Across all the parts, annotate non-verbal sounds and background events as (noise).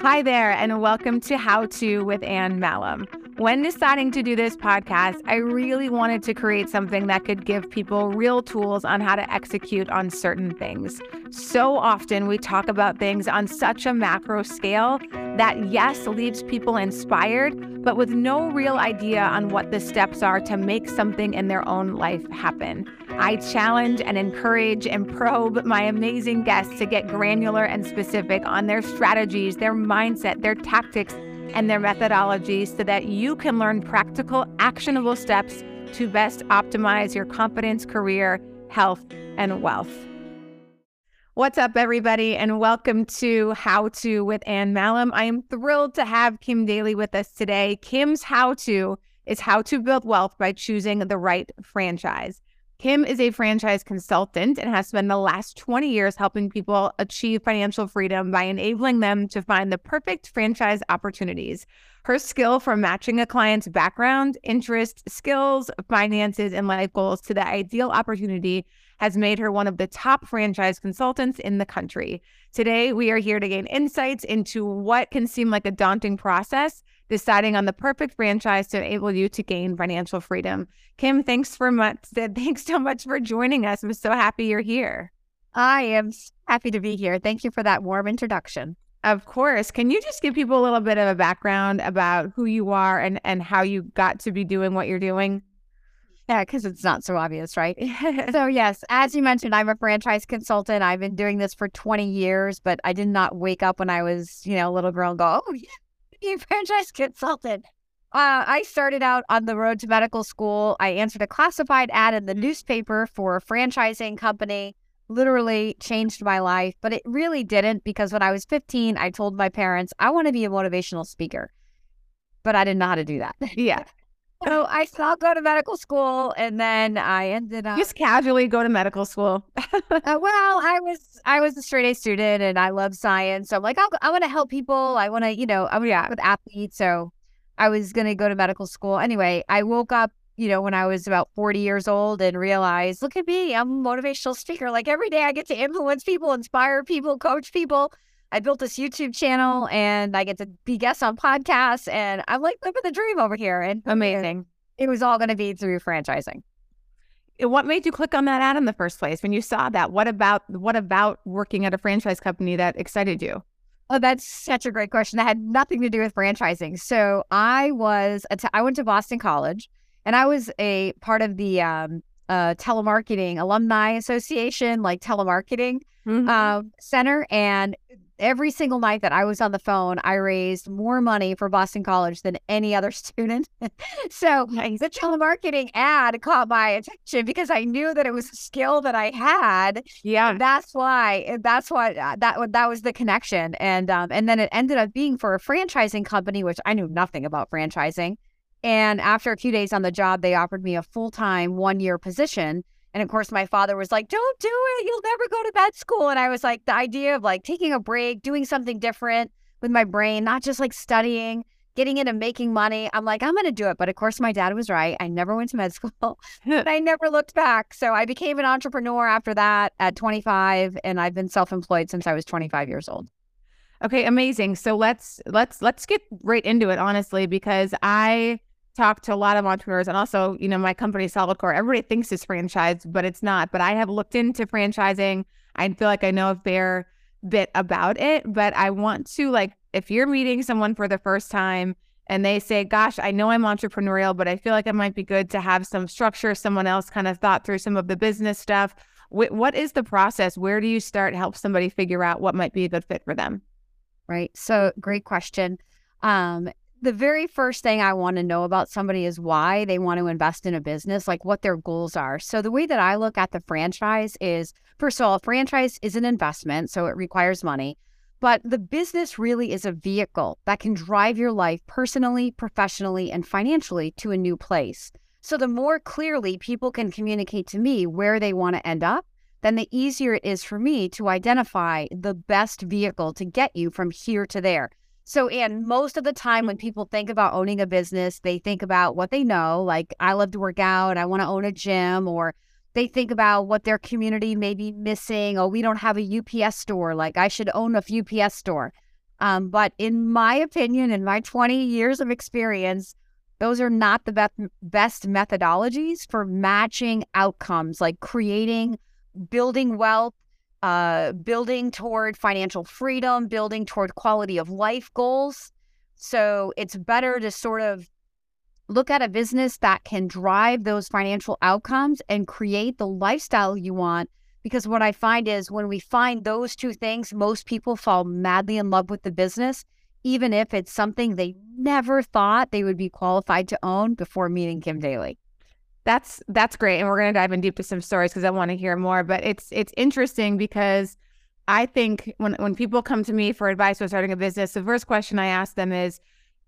Hi there, and welcome to How To with Anne Mahlum. When deciding to do this podcast, I really wanted to create something that could give people real tools on how to execute on certain things. So often we talk about things on such a macro scale that, yes, leaves people inspired, but with no real idea on what the steps are to make something in their own life happen. I challenge and encourage and probe my amazing guests to get granular and specific on their strategies, their mindset, their tactics and their methodologies so that you can learn practical, actionable steps to best optimize your confidence, career, health, and wealth. What's up, everybody, and welcome to How To with Anne Mahlum. I am thrilled to have Kim Daly with us today. Kim's How To is how to build wealth by choosing the right franchise. Kim is a franchise consultant and has spent the last 20 years helping people achieve financial freedom by enabling them to find the perfect franchise opportunities. Her skill for matching a client's background, interests, skills, finances, and life goals to the ideal opportunity has made her one of the top franchise consultants in the country. Today, we are here to gain insights into what can seem like a daunting process deciding on the perfect franchise to enable you to gain financial freedom. Kim, thanks for much. (laughs) Thanks so much for joining us. I'm so happy you're here. I am happy to be here. Thank you for that warm introduction. Of course. Can you just give people a little bit of a background about who you are and, and how you got to be doing what you're doing? Yeah, because it's not so obvious, right? (laughs) so, yes, as you mentioned, I'm a franchise consultant. I've been doing this for 20 years, but I did not wake up when I was, you know, a little girl and go, oh, yeah, a (laughs) franchise consultant. Uh, I started out on the road to medical school. I answered a classified ad in the newspaper for a franchising company. Literally changed my life, but it really didn't because when I was 15, I told my parents I want to be a motivational speaker, but I didn't know how to do that. (laughs) Yeah. So I still go to medical school, and then I ended up just casually go to medical school. uh, (laughs) well, I was I was a straight A student, and I love science. So I'm like, I'll, I want to help people. I want to, you know, I'm yeah. with athletes. So I was going to go to medical school. Anyway, I woke up, you know, when I was about 40 years old and realized, look at me, I'm a motivational speaker. Like every day I get to influence people, inspire people, coach people. I built this YouTube channel and I get to be guests on podcasts and I'm like living the dream over here. And amazing. It was all going to be through franchising. What made you click on that ad in the first place when you saw that? What about what about working at a franchise company that excited you? Oh, that's such a great question. That had nothing to do with franchising. So I was, I went to Boston College and I was a part of the um, uh, telemarketing alumni association, like telemarketing mm-hmm. uh, center. And every single night that I was on the phone, I raised more money for Boston College than any other (laughs) student. so nice. the telemarketing ad caught my attention because I knew that it was a skill that I had. Yeah, that's why. That's why uh, that that was the connection. And um, and then it ended up being for a franchising company, which I knew nothing about franchising. And after a few days on the job, they offered me a full time one year position. And of course, my father was like, don't do it. You'll never go to med school. And I was like, the idea of like taking a break, doing something different with my brain, not just like studying, getting into making money. I'm like, I'm going to do it. But of course, my dad was right. I never went to med (laughs) school, (laughs) but I never looked back. So I became an entrepreneur after that at 25, and I've been self employed since I was 25 years old. Okay, amazing. So let's let's let's get right into it honestly because I talked to a lot of entrepreneurs and also, you know, my company Solidcore, everybody thinks it's franchise, but it's not. But I have looked into franchising. I feel like I know a fair bit about it, but I want to like if you're meeting someone for the first time and they say, "Gosh, I know I'm entrepreneurial, but I feel like it might be good to have some structure, someone else kind of thought through some of the business stuff." what is the process? Where do you start help somebody figure out what might be a good fit for them? Right. So, great question. Um, the very first thing I want to know about somebody is why they want to invest in a business, like what their goals are. So, the way that I look at the franchise is first of all, franchise is an investment, so it requires money. But the business really is a vehicle that can drive your life personally, professionally, and financially to a new place. So, the more clearly people can communicate to me where they want to end up, then the easier it is for me to identify the best vehicle to get you from here to there. So, and most of the time when people think about owning a business, they think about what they know, like I love to work out, I want to own a gym, or they think about what their community may be missing. Oh, we don't have a UPS store, like I should own a UPS store. Um, but in my opinion, in my 20 years of experience, those are not the best methodologies for matching outcomes, like creating, building wealth, uh, building toward financial freedom, building toward quality of life goals. So it's better to sort of look at a business that can drive those financial outcomes and create the lifestyle you want. Because what I find is when we find those two things, most people fall madly in love with the business, even if it's something they never thought they would be qualified to own before meeting Kim Daly. That's that's great, and we're going to dive in deep to some stories because I want to hear more. But it's it's interesting because I think when when people come to me for advice on starting a business, the first question I ask them is,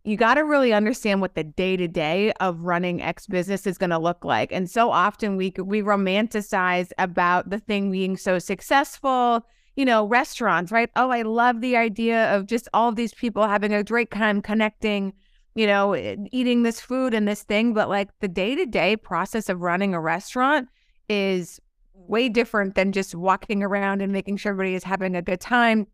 you got to really understand what the day to day of running X business is going to look like. And so often we we romanticize about the thing being so successful. You know, restaurants, right? Oh, I love the idea of just all of these people having a great time connecting. You know, eh, eating this food and this thing, but like the day to day process of running a restaurant is way different than just walking around and making sure everybody is having a good time.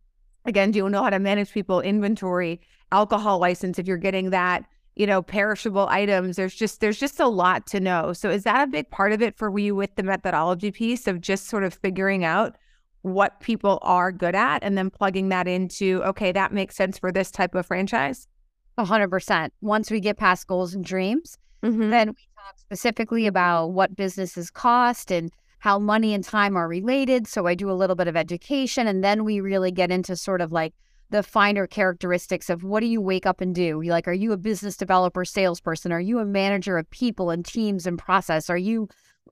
Again, do you know how to manage people inventory? alcohol license if you're getting that you know perishable items there's just there's just a lot to know so is that a big part of it for you with the methodology piece of just sort of figuring out what people are good at and then plugging that into okay that makes sense for this type of franchise 100% once we get past goals and dreams mm-hmm. then we talk specifically about what businesses cost and how money and time are related so i do a little bit of education and then we really get into sort of like the finer characteristics of what do you wake up and do? You like, are you a business developer, salesperson? Are you a manager of people and teams and process? Are you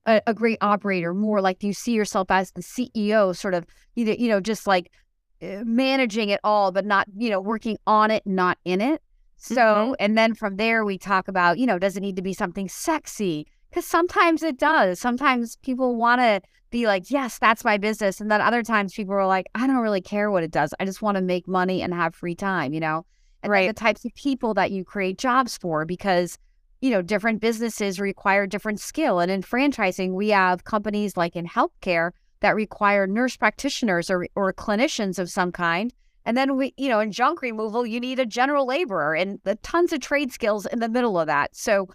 a, a great operator? More like, do you see yourself as the CEO, sort of, either, you know, just like uh, managing it all, but not, you know, working on it, not in it? So, mm-hmm. and then from there, we talk about, you know, does it need to be something sexy? Because sometimes it does. Sometimes people want to be like, yes, that's my business. And then other times people are like, I don't really care what it does. I just want to make money and have free time, you know? And right. the types of people that you create jobs for because, you know, different businesses require different skill. And in franchising, we have companies like in healthcare that require nurse practitioners or, or clinicians of some kind. And then we, you know, in junk removal, you need a general laborer and the tons of trade skills in the middle of that. So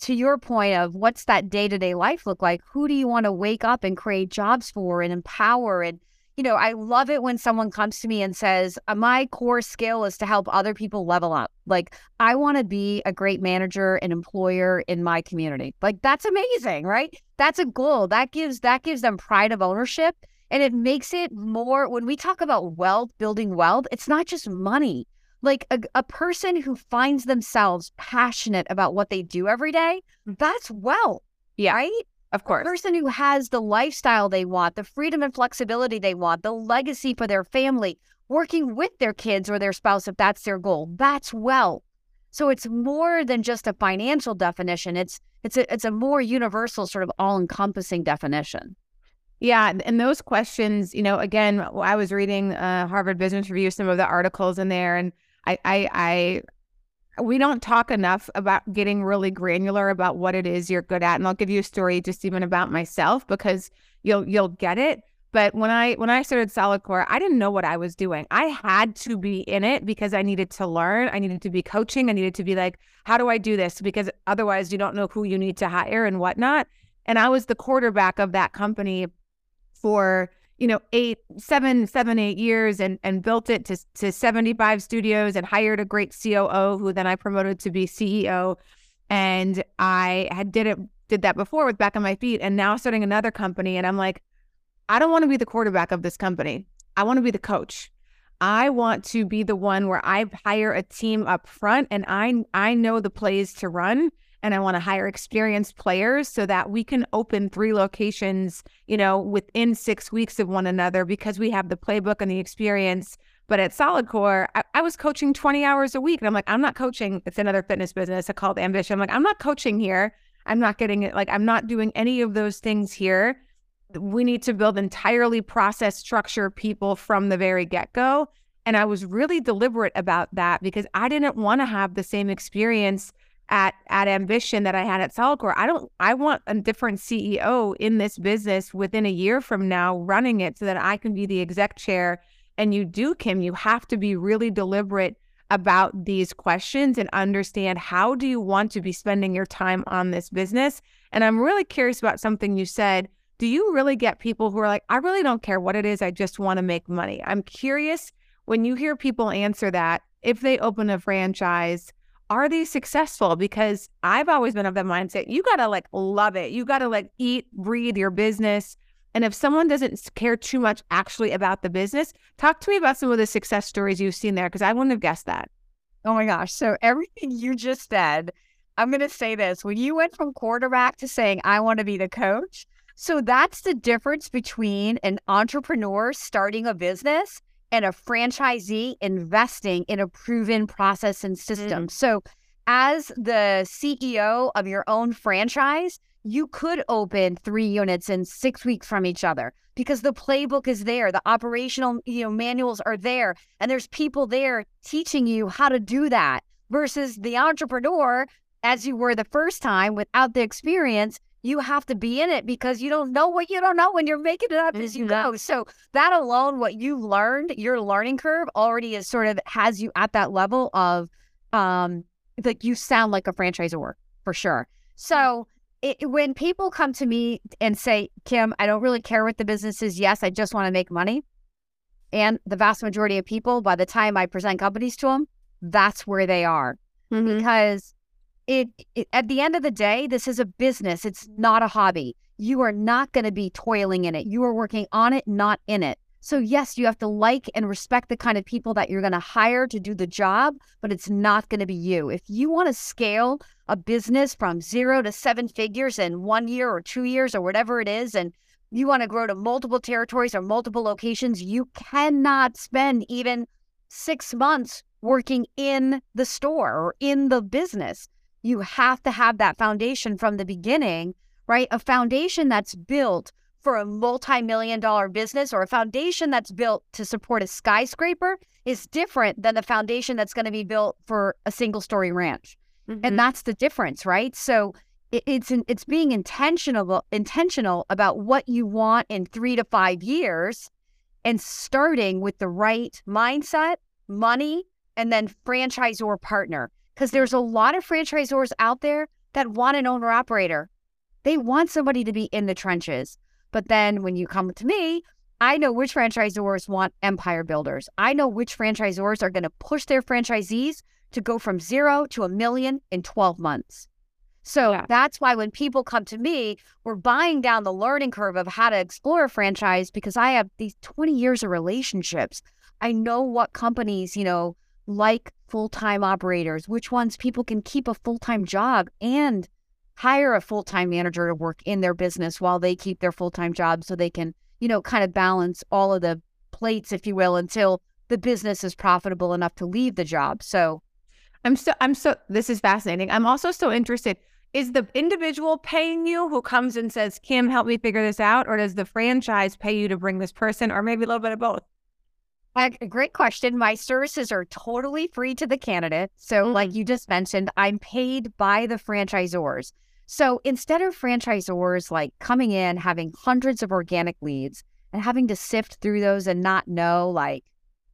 to your point of what's that day to day life look like? Who do you want to wake up and create jobs for and empower? And, you know, I love it when someone comes to me and says, uh, My core skill is to help other people level up. Like, I want to be a great manager and employer in my community. Like, that's amazing, right? That's a goal. That gives that gives them pride of ownership. And it makes it more when we talk about wealth, building wealth, it's not just money like a, a person who finds themselves passionate about what they do every day, mm. that's well, yeah, right? Of course. A person who has the lifestyle they want, the freedom and flexibility they want, the legacy for their family, working with their kids or their spouse if that's their goal. That's well. So it's more than just a financial definition. It's it's a it's a more universal sort of all-encompassing definition. Yeah, and those questions, you know, again, I was reading uh, Harvard Business Review, some of the articles in there, and I, I, I, we don't talk enough about getting really granular about what it is you're good at. And I'll give you a story just even about myself because you'll, you'll get it. But when I when I started Solidcore, I didn't know what I was doing. I had to be in it because I needed to learn. I needed to be coaching. I needed to be like, how do I do this? Because otherwise, you don't know who you need to hire and whatnot. And I was the quarterback of that company for you know, eight, seven, seven, eight years and and built it to to 75 studios and hired a great COO who then I promoted to be CEO. And I had did it did that before with back on my feet and now starting another company. And I'm like, I don't want to be the quarterback of this company. I want to be the coach. I want to be the one where I hire a team up front and I I know the plays to run and I want to hire experienced players so that we can open three locations, you know, within six weeks of one another because we have the playbook and the experience. But at Solidcore, I, I was coaching 20 hours a week. And I'm like, I'm not coaching. It's another fitness business called Ambition. I'm like, I'm not coaching here. I'm not getting it. Like, I'm not doing any of those things here. We need to build entirely process structure people from the very get go. And I was really deliberate about that because I didn't want to have the same experience at at ambition that I had at Solidcore. I don't I want a different CEO in this business within a year from now running it so that I can be the exec chair and you do, Kim, you have to be really deliberate about these questions and understand how do you want to be spending your time on this business. And I'm really curious about something you said. Do you really get people who are like, I really don't care what it is, I just want to make money? I'm curious when you hear people answer that, if they open a franchise, are they successful? Because I've always been of the mindset you got to like love it. You got to like eat, breathe your business. And if someone doesn't care too much actually about the business, talk to me about some of the success stories you've seen there because I wouldn't have guessed that. Oh my gosh. So, everything you just said, I'm going to say this. When you went from quarterback to saying, I want to be the coach, so that's the difference between an entrepreneur starting a business and a franchisee investing in a proven process and system. Mm. So, as the CEO of your own franchise, you could open three units in six weeks from each other because the playbook is there the operational you know manuals are there and there's people there teaching you how to do that versus the entrepreneur as you were the first time without the experience you have to be in it because you don't know what you don't know when you're making it up as you go so that alone what you learned your learning curve already is sort of has you at that level of um like you sound like a franchisor for sure so it, when people come to me and say, Kim, I don't really care what the business is. Yes, I just want to make money. And the vast majority of people, by the time I present companies to them, that's where they are. Mm-hmm. Because it, it, at the end of the day, this is a business. It's not a hobby. You are not going to be toiling in it. You are working on it, not in it. So, yes, you have to like and respect the kind of people that you're going to hire to do the job, but it's not going to be you. If you want to scale a business from zero to seven figures in one year or two years or whatever it is, and you want to grow to multiple territories or multiple locations, you cannot spend even six months working in the store or in the business. You have to have that foundation from the beginning, right? A foundation that's built for a multi-million dollar business or a foundation that's built to support a skyscraper is different than the foundation that's going to be built for a single story ranch. Mm-hmm. And that's the difference, right? So it, it's it's being intentional intentional about what you want in 3 to 5 years and starting with the right mindset, money, and then franchisor partner because there's a lot of franchisors out there that want an owner operator. They want somebody to be in the trenches. But then when you come to me, I know which franchisors want empire builders. I know which franchisors are going to push their franchisees to go from zero to a million in 12 months. So yeah. that's why when people come to me, we're buying down the learning curve of how to explore a franchise because I have these 20 years of relationships. I know what companies, you know, like full time operators, which ones people can keep a full time job and hire a full time manager to work in their business while they keep their full time job so they can, you know, kind of balance all of the plates, if you will, until the business is profitable enough to leave the job. So I'm so, I'm so, this is fascinating. I'm also so interested. Is the individual paying you who comes and says, Kim, help me figure this out? Or does the franchise pay you to bring this person, or maybe a little bit of both? A great question. My services are totally free to the candidate. So, mm-hmm. like you just mentioned, I'm paid by the franchisors. So instead of franchisors like coming in, having hundreds of organic leads and having to sift through those and not know like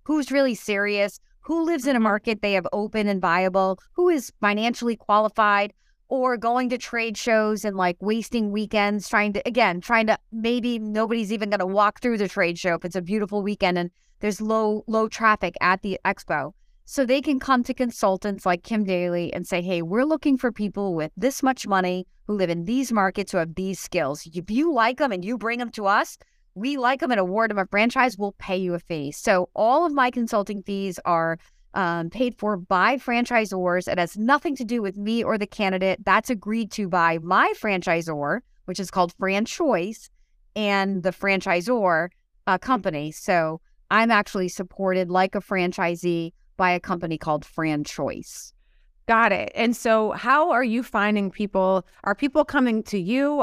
who's really serious, who lives in a market they have open and viable, who is financially qualified, or going to trade shows and like wasting weekends trying to, again, trying to maybe nobody's even going to walk through the trade show if it's a beautiful weekend and there's low, low traffic at the expo. So they can come to consultants like Kim Daly and say, hey, we're looking for people with this much money who live in these markets who have these skills. If you like them and you bring them to us, we like them and award them a franchise, we'll pay you a fee. So all of my consulting fees are um, paid for by franchisors. It has nothing to do with me or the candidate. That's agreed to by my franchisor, which is called FranChoice, and the franchisor uh, company. So I'm actually supported like a franchisee by a company called FranChoice. Got it. And so, how are you finding people? Are people coming to you,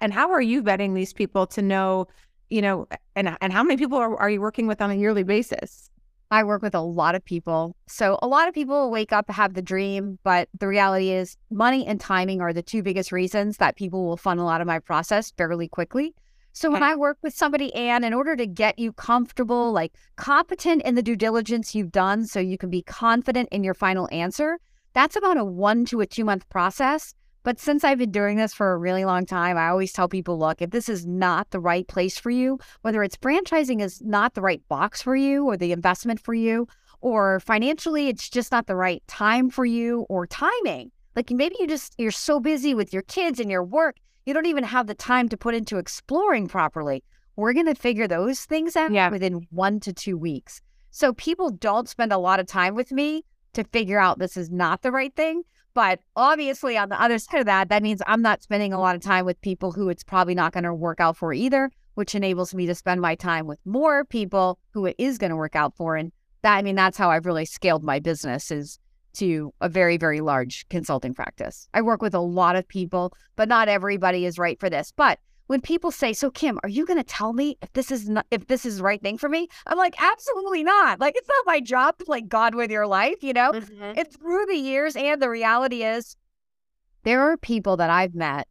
and how are you vetting these people to know, you know, and and how many people are, are you working with on a yearly basis? I work with a lot of people. So, a lot of people wake up, have the dream, but the reality is money and timing are the two biggest reasons that people will funnel out of my process fairly quickly. So when uh I work with somebody, Anne, in order to get you comfortable, like competent in the due diligence you've done, so you can be confident in your final answer, that's about a one to a two month process. But since I've been doing this for a really long time, I always tell people look, if this is not the right place for you, whether it's franchising is not the right box for you or the investment for you, or financially it's just not the right time for you or timing. Like maybe you just, you're so busy with your kids and your work, you don't even have the time to put into exploring properly. We're going to figure those things out yeah. within one to two weeks. So people don't spend a lot of time with me to figure out this is not the right thing. But obviously, on the other side of that, that means I'm not spending a lot of time with people who it's probably not going to work out for either, which enables me to spend my time with more people who it is going to work out for. And that, I mean, that's how I've really scaled my business is to a very, very large consulting practice. I work with a lot of people, but not everybody is right for this. But when people say, "So Kim, are you going to tell me if this is not if this is the right thing for me?" I'm like, "Absolutely not. Like it's not my job to play God with your life, you know?" Mm-hmm. And through the years and the reality is there are people that I've met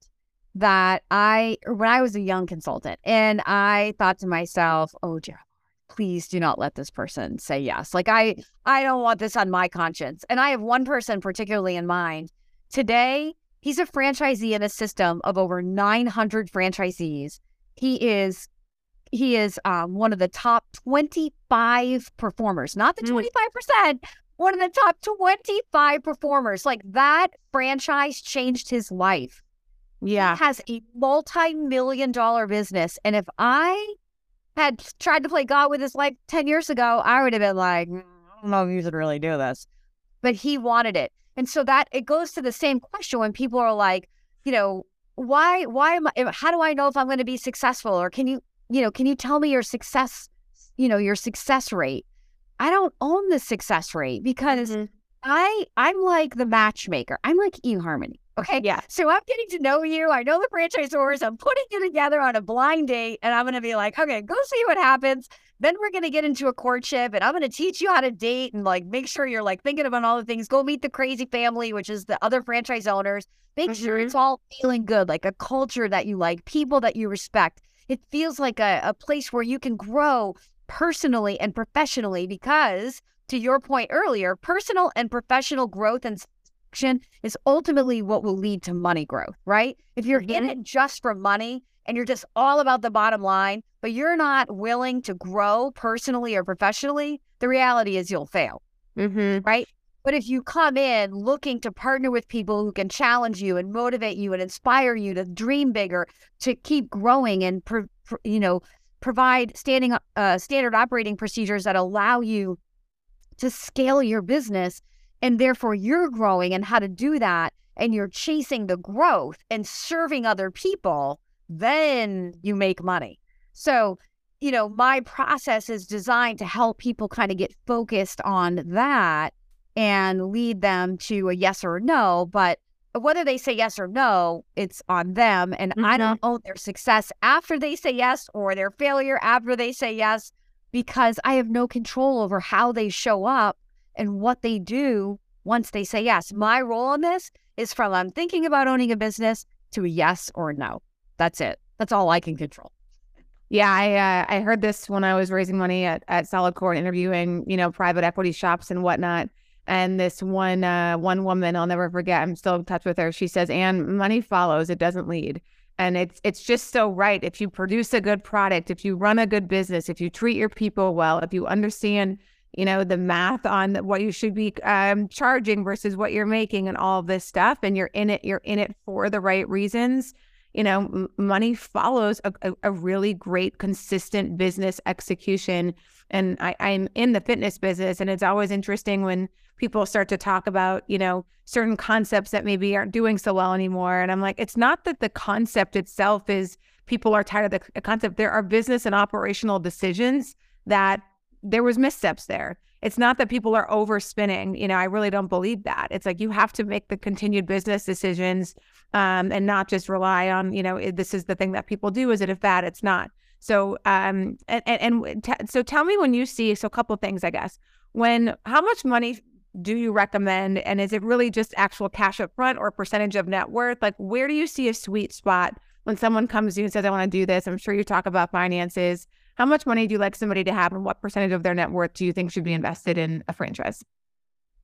that I when I was a young consultant and I thought to myself, "Oh, dear please do not let this person say yes. Like I I don't want this on my conscience. And I have one person particularly in mind. Today, he's a franchisee in a system of over 900 franchisees. He is he is um, one of the top 25 performers, not the 25%, mm. one of the top 25 performers. Like that franchise changed his life. Yeah. He has a multi million dollar business. And if I had tried to play God with his life 10 years ago, I would have been like, mm, I don't know if you should really do this. But he wanted it. And so that it goes to the same question when people are like, you know, why, why am I, how do I know if I'm going to be successful? Or can you, you know, can you tell me your success, you know, your success rate? I don't own the success rate because mm-hmm. I, I'm like the matchmaker. I'm like eHarmony. Okay. Yeah. So I'm getting to know you. I know the franchisors. I'm putting you together on a blind date and I'm going to be like, okay, go see what happens. Then we're going to get into a courtship and I'm going to teach you how to date and like make sure you're like thinking about all the things. Go meet the crazy family, which is the other franchise owners. Make mm-hmm. sure it's all feeling good, like a culture that you like, people that you respect. It feels like a, a place where you can grow personally and professionally because to your point earlier, personal and professional growth and action is ultimately what will lead to money growth, right? If you're in mm-hmm. it just for money and you're just all about the bottom line, but you're not willing to grow personally or professionally, the reality is you'll fail, mm-hmm. right? But if you come in looking to partner with people who can challenge you and motivate you and inspire you to dream bigger, to keep growing and pro- pro- you know provide standing uh, standard operating procedures that allow you to scale your business, and therefore you're growing and how to do that and you're chasing the growth and serving other people, then you make money. So, you know, my process is designed to help people kind of get focused on that and lead them to a yes or a no. But whether they say yes or no, it's on them. And mm-hmm. I don't own their success after they say yes or their failure after they say yes because I have no control over how they show up and what they do once they say yes. My role in this is from I'm thinking about owning a business to a yes or no. That's it. That's all I can control. Yeah, I uh, I heard this when I was raising money at at Solidcore, interviewing you know private equity shops and whatnot. And this one uh, one woman, I'll never forget. I'm still in touch with her. She says, "And money follows; it doesn't lead." And it's it's just so right. If you produce a good product, if you run a good business, if you treat your people well, if you understand you know, the math on what you should be um, charging versus what you're making and all this stuff. And you're in it, you're in it for the right reasons. You know, money follows a, a, a, really great, consistent business execution. And I, I'm in the fitness business, and it's always interesting when people start to talk about, you know, certain concepts that maybe aren't doing so well anymore. And I'm like, it's not that the concept itself is people are tired of the concept. There are business and operational decisions that there was missteps there. It's not that people are overspinning. You know, I really don't believe that. It's like you have to make the continued business decisions um, and not just rely on, you know, this is the thing that people do. Is it a fad? It's not. So, um, and, and, t- so tell me when you see, so a couple of things, I guess, when, how much money do you recommend? And is it really just actual cash up front or percentage of net worth? Like, where do you see a sweet spot when someone comes to you and says, I want to do this, I'm sure you talk about finances. How much money do you like somebody to have and what percentage of their net worth do you think should be invested in a franchise?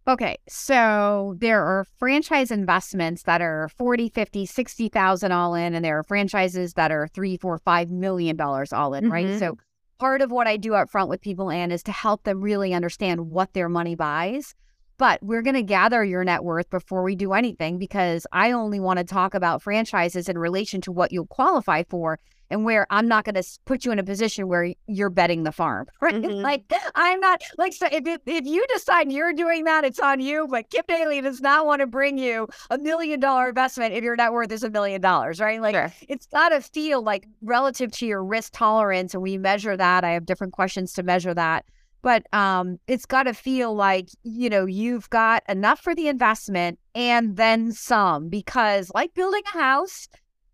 Okay, so there are franchise investments that are 40, 50, 60,000 all in, and there are franchises that are three, four, five million dollars all in, mm-hmm. right? So part of what I do up front with people, Anne, is to help them really understand what their money buys. But we're going to gather your net worth before we do anything because I only want to talk about franchises in relation to what you'll qualify for and where I'm not going to put you in a position where you're betting the farm, (laughs) right? Mm-hmm. Like I'm not like so if if you decide you're doing that, it's on you. But Kim Daly does not want to bring you a million dollar investment if your net worth is a million dollars, right? Like sure. it's got to feel like relative to your risk tolerance, and we measure that. I have different questions to measure that. But um, it's got to feel like you know you've got enough for the investment and then some, because like building a house,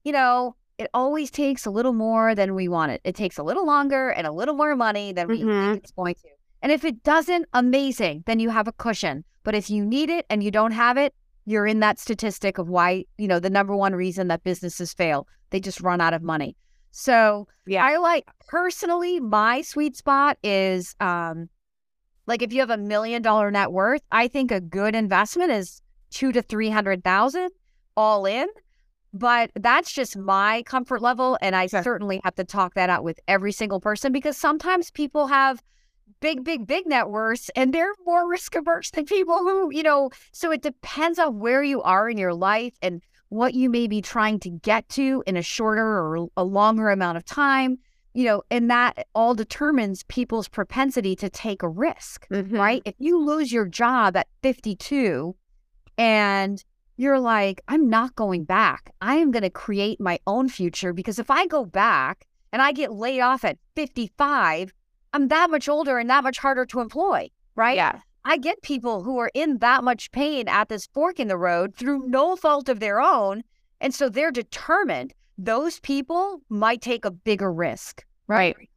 you know, it always takes a little more than we want it. It takes a little longer and a little more money than we mm-hmm. think it's going to. And if it doesn't, amazing, then you have a cushion. But if you need it and you don't have it, you're in that statistic of why, you know, the number one reason that businesses fail. They just run out of money. So yeah. I like personally, my sweet spot is um like if you have a million dollar net worth, I think a good investment is two to three hundred thousand all in. But that's just my comfort level. And I sure. certainly have to talk that out with every single person because sometimes people have big, big, big net worths and they're more (laughs) risk averse than people who, you know, so it depends on where you are in your life and what you may be trying to get to in a shorter or a longer amount of time, you know, and that all determines people's propensity to take a risk, mm-hmm. right? If you lose your job at 52 and you're like, I'm not going back. I am going to create my own future because if I go back and I get laid off at 55, I'm that much older and that much harder to employ, right? Yeah. I get people who are in that much pain at this fork in the road through no fault of their own. And so they're determined. Those people might take a bigger risk, right? right.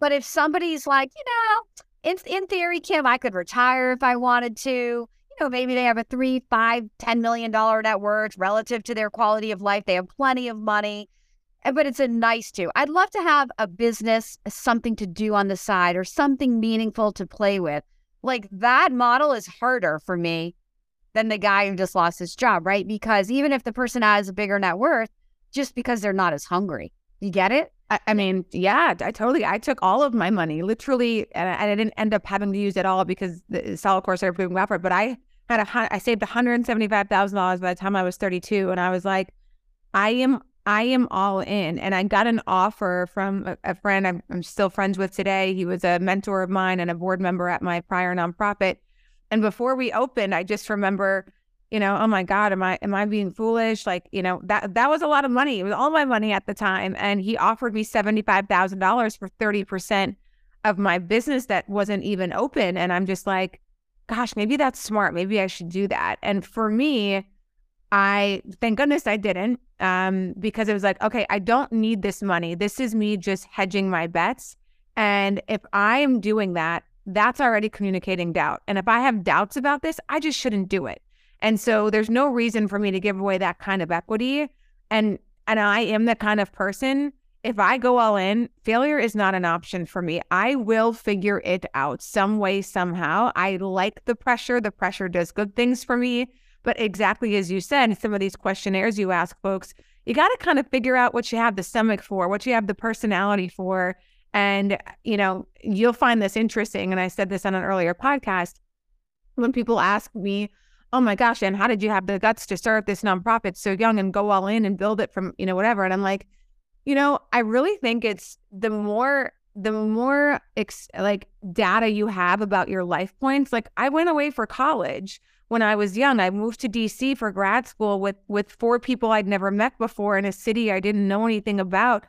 But if somebody's like, you know, in, in theory, Kim, I could retire if I wanted to you know, maybe they have a three, five, ten million dollar net worth relative to their quality of life. They have plenty of money, eh, but it's a nice to. I'd love to have a business, something to do on the side, or something meaningful to play with. Like that model is harder for me than the guy who just lost his job, right? Because even if the person has a bigger net worth, just because they're not as hungry. You get it? I, I mean, yeah, I totally. I took all of my money, literally, and I, I didn't end up having to use it all because the solid core started proving well. But I had a, I saved one hundred seventy five thousand dollars by the time I was thirty two, and I was like, I am, I am all in. And I got an offer from a, a friend I'm, I'm still friends with today. He was a mentor of mine and a board member at my prior nonprofit. And before we opened, I just remember you know, oh my God, am I am I being foolish? Like, you know, that that was a lot of money. It was all my money at the time. And he offered me $75,000 for 30% of my business that wasn't even open. And I'm just like, gosh, maybe that's smart. Maybe I should do that. And for me, I thank goodness I didn't um, because it was like, okay, I don't need this money. This is me just hedging my bets. And if I am doing that, that's already communicating doubt. And if I have doubts about this, I just shouldn't do it. And so there's no reason for me to give away that kind of equity. And and I am the kind of person if I go all in, failure is not an option for me. I will figure it out some way, somehow. I like the pressure. The pressure does good things for me. But exactly as you said, some of these questionnaires you ask folks, you got to kind of figure out what you have the stomach for, what you have the personality for. And, you know, you'll find this interesting. And I said this on an earlier podcast. When people ask me, oh my gosh, and how did you have the guts to start this nonprofit so young and go all in and build it from, you know, whatever? And I'm like, you know, I really think it's the more the more ex- like data you have about your life points. Like I went away for college when I was young. I moved to DC for grad school with with four people I'd never met before in a city I didn't know anything about.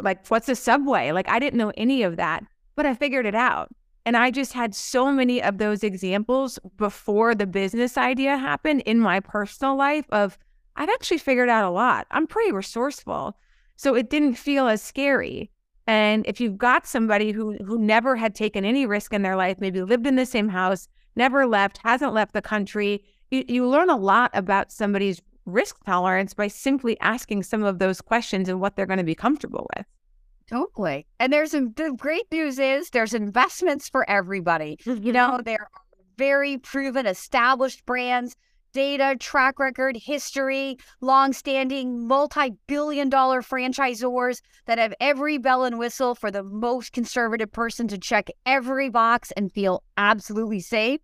Like what's a subway? Like I didn't know any of that, but I figured it out. And I just had so many of those examples before the business idea happened in my personal life of I've actually figured out a lot. I'm pretty resourceful. So it didn't feel as scary. And if you've got somebody who who never had taken any risk in their life, maybe lived in the same house, never left, hasn't left the country, you, you learn a lot about somebody's risk tolerance by simply asking some of those questions and what they're going to be comfortable with. Totally. And there's the great news is there's investments for everybody. You mm-hmm. know, there are very proven, established brands, data, track record, history, long-standing, multi-billion dollar franchisors that have every bell and whistle for the most conservative person to check every box and feel absolutely safe.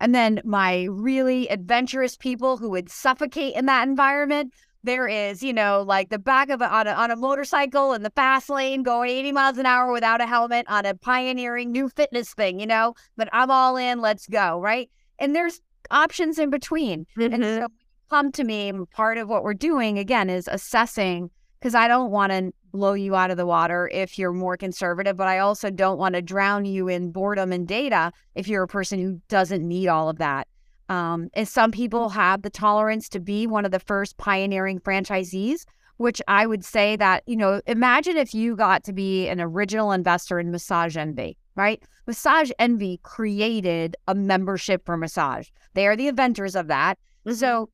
And then my really adventurous people who would suffocate in that environment. There is, you know, like the back of a, on a on a motorcycle in the fast lane going 80 miles an hour without a helmet on a pioneering new fitness thing, you know, but I'm all in, let's go, right? And there's options in between. Mm-hmm. And so come to me, part of what we're doing again is assessing because I don't want to blow you out of the water if you're more conservative, but I also don't want to drown you in boredom and data if you're a person who doesn't need all of that. Um, and some people have the tolerance to be one of the first pioneering franchisees, which I would say that, you know, imagine if you got to be an original investor in Massage Envy, right? Massage Envy created a membership for massage. They are the inventors of that. Mm-hmm. So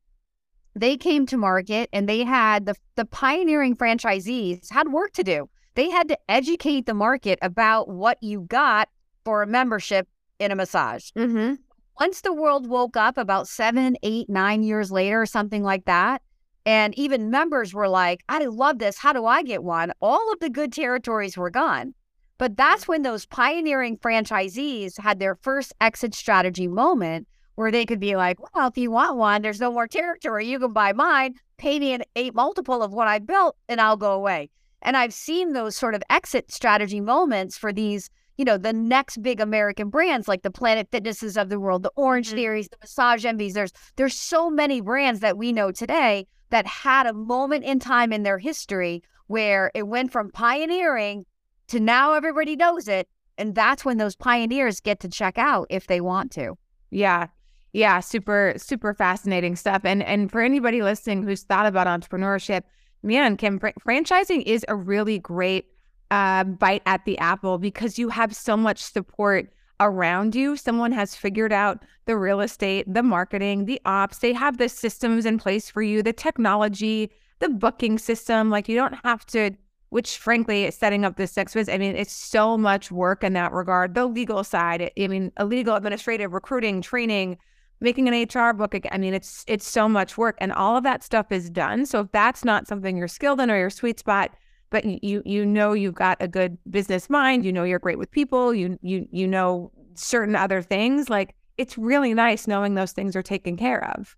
they came to market and they had the, the pioneering franchisees had work to do. They had to educate the market about what you got for a membership in a massage. Mm-hmm. Once the world woke up about seven, eight, nine years later, or something like that, and even members were like, I love this. How do I get one? All of the good territories were gone. But that's when those pioneering franchisees had their first exit strategy moment where they could be like, well, if you want one, there's no more territory. You can buy mine, pay me an eight multiple of what I built, and I'll go away. And I've seen those sort of exit strategy moments for these, you know, the next big American brands like the Planet Fitnesses of the world, the Orange mm-hmm. Theories, the Massage Envies. There's there's so many brands that we know today that had a moment in time in their history where it went from pioneering to now everybody knows it. And that's when those pioneers get to check out if they want to. Yeah. Yeah, super, super fascinating stuff. And and for anybody listening who's thought about entrepreneurship, man, Kim, fr- franchising is a really great uh, bite at the apple because you have so much support around you. Someone has figured out the real estate, the marketing, the ops. They have the systems in place for you, the technology, the booking system. Like you don't have to which frankly setting up this sex visit i mean it's so much work in that regard the legal side i mean a legal administrative recruiting training making an hr book i mean it's it's so much work and all of that stuff is done so if that's not something you're skilled in or your sweet spot but you you know you've got a good business mind you know you're great with people you you you know certain other things like it's really nice knowing those things are taken care of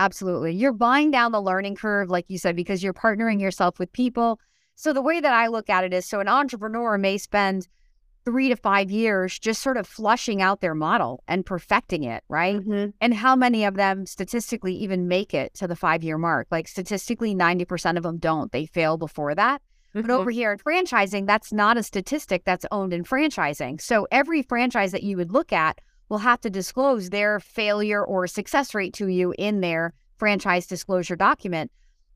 absolutely you're buying down the learning curve like you said because you're partnering yourself with people so the way that I look at it is so an entrepreneur may spend three to five years just sort of flushing out their model and perfecting it, right? Mm-hmm. And how many of them statistically even make it to the five year mark? Like statistically, 90% of them don't. They fail before that. Mm-hmm. But over here in franchising, that's not a statistic that's owned in franchising. So every franchise that you would look at will have to disclose their failure or success rate to you in their franchise disclosure document.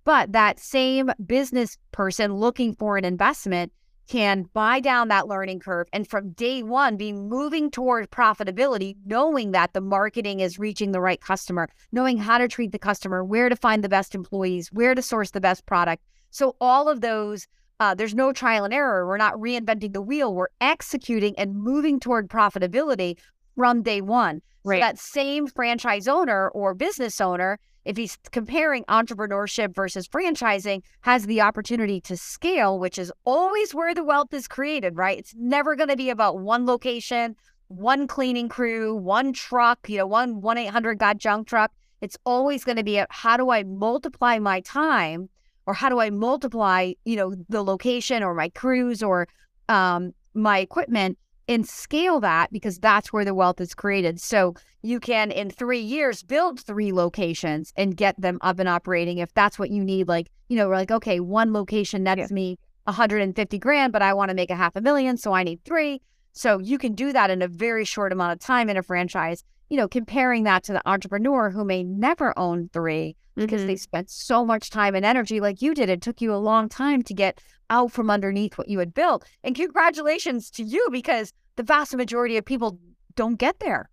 But that same business person looking for an investment can buy down that learning curve and from day one be moving toward profitability, knowing that the marketing is reaching the right customer, knowing how to treat the customer, where to find the best employees, where to source the best product. So, all of those, uh, there's no trial and error. We're not reinventing the wheel. We're executing and moving toward profitability from day one. Right. So that same franchise owner or business owner if he's comparing entrepreneurship versus franchising, has the opportunity to scale, which is always where the wealth is created, right? It's never going to be about one location, one cleaning crew, one truck, you know, one 1 800 got junk truck. It's always going to be a, how do I multiply my time or how do I multiply, you know, the location or my crews or um, my equipment and scale that because that's where the wealth is created. So you can, in three years, build three locations and get them up and operating if that's what you need. Like, you know, we're like, okay, one location nets yeah. me 150 grand, but I want to make a half a million. So I need three. So you can do that in a very short amount of time in a franchise. You know, comparing that to the entrepreneur who may never own three because mm-hmm. they spent so much time and energy like you did. It took you a long time to get out from underneath what you had built. And congratulations to you because the vast majority of people don't get there.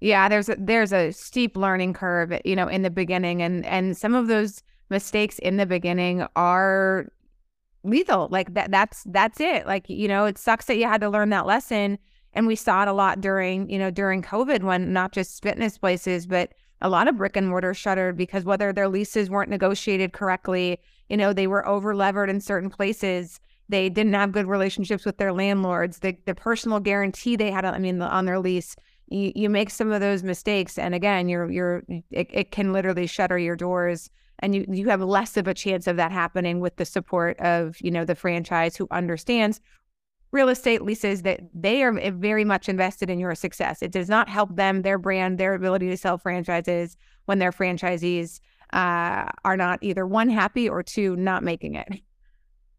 Yeah, there's a there's a steep learning curve, you know, in the beginning and and some of those mistakes in the beginning are lethal. Like that that's that's it. Like, you know, it sucks that you had to learn that lesson. And we saw it a lot during, you know, during COVID when not just fitness places, but a lot of brick and mortar shuttered because whether their leases weren't negotiated correctly, you know, they were over levered in certain places. They didn't have good relationships with their landlords. The, the personal guarantee they had, I mean, on their lease, you, you make some of those mistakes, and again, you're you're it, it can literally shutter your doors, and you you have less of a chance of that happening with the support of you know the franchise who understands real estate leases that they are very much invested in your success. It does not help them, their brand, their ability to sell franchises when their franchisees uh, are not either one happy or two not making it.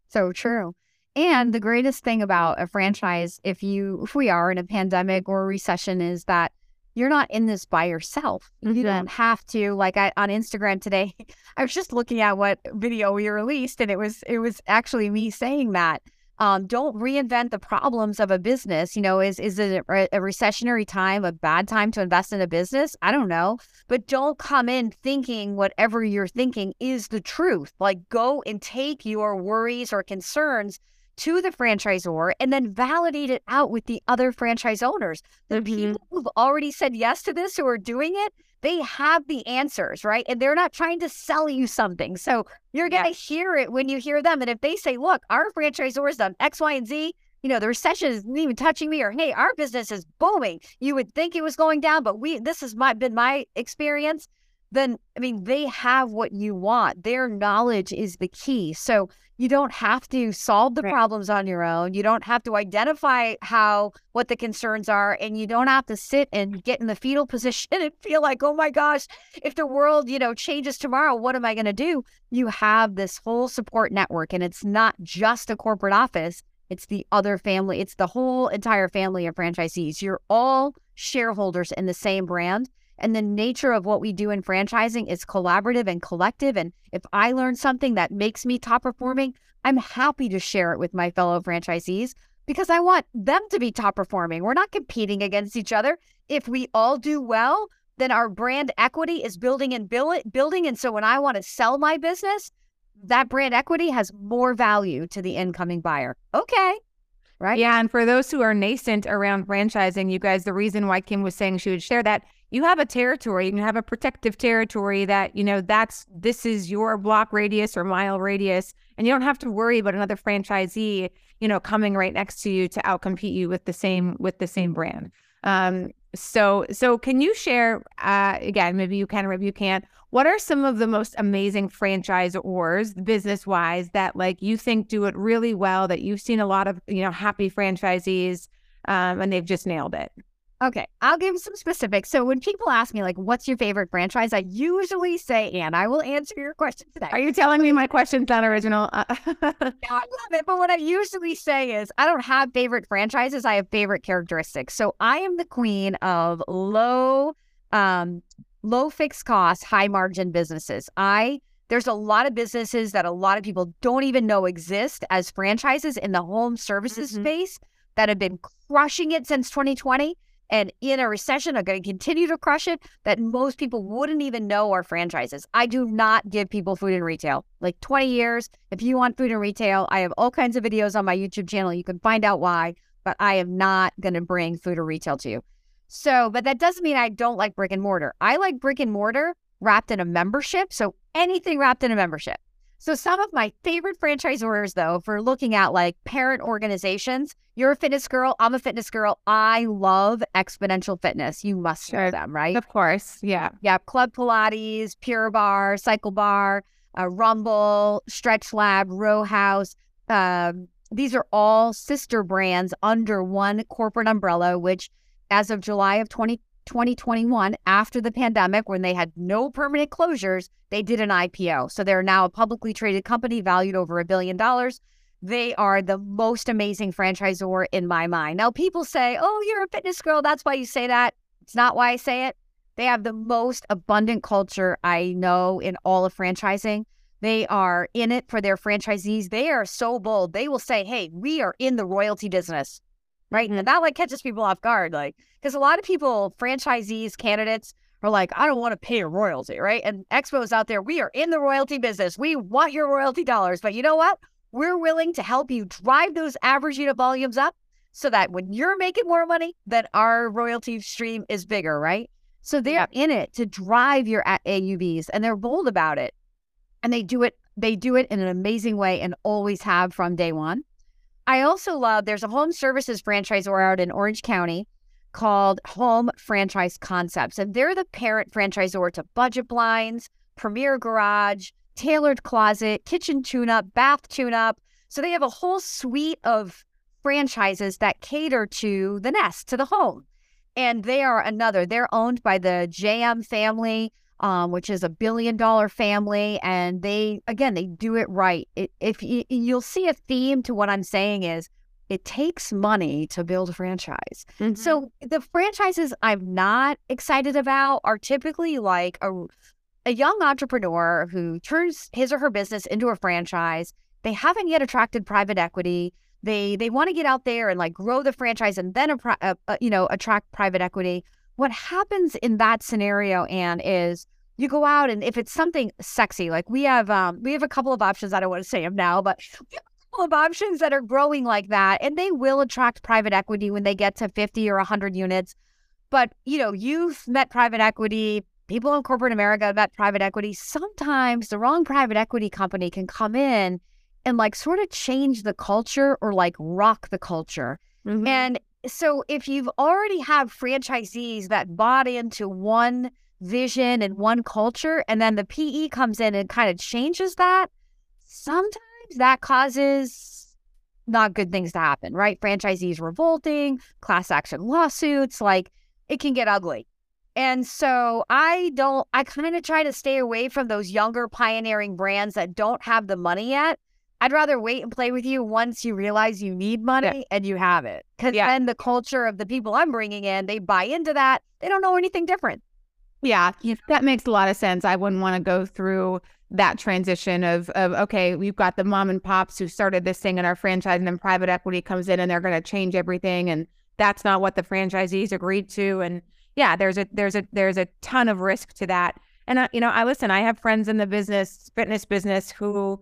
So true. And the greatest thing about a franchise, if you if we are in a pandemic or a recession, is that you're not in this by yourself. Mm-hmm. You don't have to like I on Instagram today. (laughs) I was just looking at what video we released, and it was it was actually me saying that um, don't reinvent the problems of a business. You know, is is it a, a recessionary time a bad time to invest in a business? I don't know, but don't come in thinking whatever you're thinking is the truth. Like, go and take your worries or concerns to the franchisor and then validate it out with the other franchise owners. The mm-hmm. people who've already said yes to this who are doing it, they have the answers, right? And they're not trying to sell you something. So you're going to hear it when you hear them. And if they say, look, our franchisor has done X, Y, and Z, you know, the recession isn't even touching me, or hey, our business is booming. You would think it was going down, but we this has my been my experience. Then I mean, they have what you want. Their knowledge is the key. So you don't have to solve the right. problems on your own. You don't have to identify how what the concerns are and you don't have to sit and get in the fetal (laughs) position and feel like, "Oh my gosh, if the world, you know, changes tomorrow, what am I going to do?" You have this whole support network and it's not just a corporate office. It's the other family. It's the whole entire family of franchisees. You're all shareholders in the same brand and the nature of what we do in franchising is collaborative and collective. And if I learn something that makes me top performing, I'm happy to share it with my fellow franchisees because I want them to be top performing. We're not competing against each other. If we all do well, then our brand equity is building and building. And so when I want to sell my business, that brand equity has more value to the incoming buyer. Okay. Right. Yeah. And for those who are nascent around franchising, you guys, the reason why Kim was saying she would share that you have a territory, you have a protective territory that, you know, that's this is your block radius or mile radius. And you don't have to worry about another franchisee, you know, coming right next to you to outcompete you with the same with the same brand. Um, so so can you share uh again, maybe you can or maybe you can't, what are some of the most amazing franchise franchisors business wise that like you think do it really well that you've seen a lot of, you know, happy franchisees um, and they've just nailed it? Okay, I'll give some specifics. So when people ask me like, "What's your favorite franchise?" I usually say, "And I will answer your question today." Are you telling me my question's not original? (laughs) no, I love it. But what I usually say is, I don't have favorite franchises. I have favorite characteristics. So I am the queen of low, um, low fixed cost, high margin businesses. I there's a lot of businesses that a lot of people don't even know exist as franchises in the home services mm-hmm. space that have been crushing it since 2020 and in a recession are going to continue to crush it that most people wouldn't even know are franchises. I do not give people food and retail. Like 20 years, if you want food and retail, I have all kinds of videos on my YouTube channel. You can find out why, but I am not going to bring food or retail to you. So, but that doesn't mean I don't like brick and mortar. I like brick and mortar wrapped in a membership. So anything wrapped in a membership. So some of my favorite franchisors, though, for looking at like parent organizations, you're a fitness girl, I'm a fitness girl. I love Xponential Fitness. You must know them, right? Of course, yeah, yeah. Club Pilates, Pure Barre, Cycle Bar, uh, Rumble, Stretch Lab, Row House. Um, these are all sister brands under one corporate umbrella, which as of July of 20, 2021, after the pandemic, when they had no permanent closures, they did an IPO. So they're now a publicly traded company valued over a billion dollars. They are the most amazing franchisor in my mind. Now, people say, oh, you're a fitness girl. That's why you say that. It's not why I say it. They have the most abundant culture I know in all of franchising. They are in it for their franchisees. They are so bold. They will say, hey, we are in the royalty business right? And that like catches people off guard, like because a lot of people, franchisees, candidates are like, I don't want to pay a royalty, right? And Expo's out there, we are in the royalty business. We want your royalty dollars. But you know what? We're willing to help you drive those average unit volumes up so that when you're making more money, then our royalty stream is bigger, right? So they're yep. in it to drive your AUVs and they're bold about it. And they do it, they do it in an amazing way and always have from day one. I also love there's a home services franchisor out in Orange County called Home Franchise Concepts. And they're the parent franchisor to Budget Blinds, Premier Garage, Tailored Closet, Kitchen Tune Up, Bath Tune Up. So they have a whole suite of franchises that cater to the nest, to the home. And they are another, they're owned by the JM family um, which is a billion dollar family. And they, again, they do it right. It, if you, you'll see a theme to what I'm saying is it takes money to build a franchise. Mm-hmm. So the franchises I'm not excited about are typically like a, a young entrepreneur who turns his or her business into a franchise. They haven't yet attracted private equity. They they want to get out there and like grow the franchise and then a, a, a, uh, you know attract private equity what happens in that scenario, Anne, is you go out and if it's something sexy, like we have um we have a couple of options, I don't want to say them now, but a couple of options that are growing like that, and they will attract private equity when they get to 50 or 100 units. But you know, you've met private equity, people in corporate America have met private equity. Sometimes the wrong private equity company can come in and like sort of change the culture or like rock the culture. Mm-hmm. And so if you've already have franchisees that bought into one vision and one culture, and then the PE comes in and kind of changes that, sometimes that causes not good things to happen, right? Franchisees revolting, class action lawsuits, like it can get ugly. And so I don't, I kind of try to stay away from those younger pioneering brands that don't have the money yet I'd rather wait and play with you once you realize you need money yeah. and you have it. Because yeah. then the culture of the people I'm bringing in, they buy into that. They don't know anything different. Yeah, that makes a lot of sense. I wouldn't want to go through that transition of, of okay, we've got the mom and pops who started this thing in our franchise, and then private equity comes in and they're going to change everything, and that's not what the franchisees agreed to. And yeah, there's a there's a there's a ton of risk to that. And I, you know, I listen. I have friends in the business, fitness business, who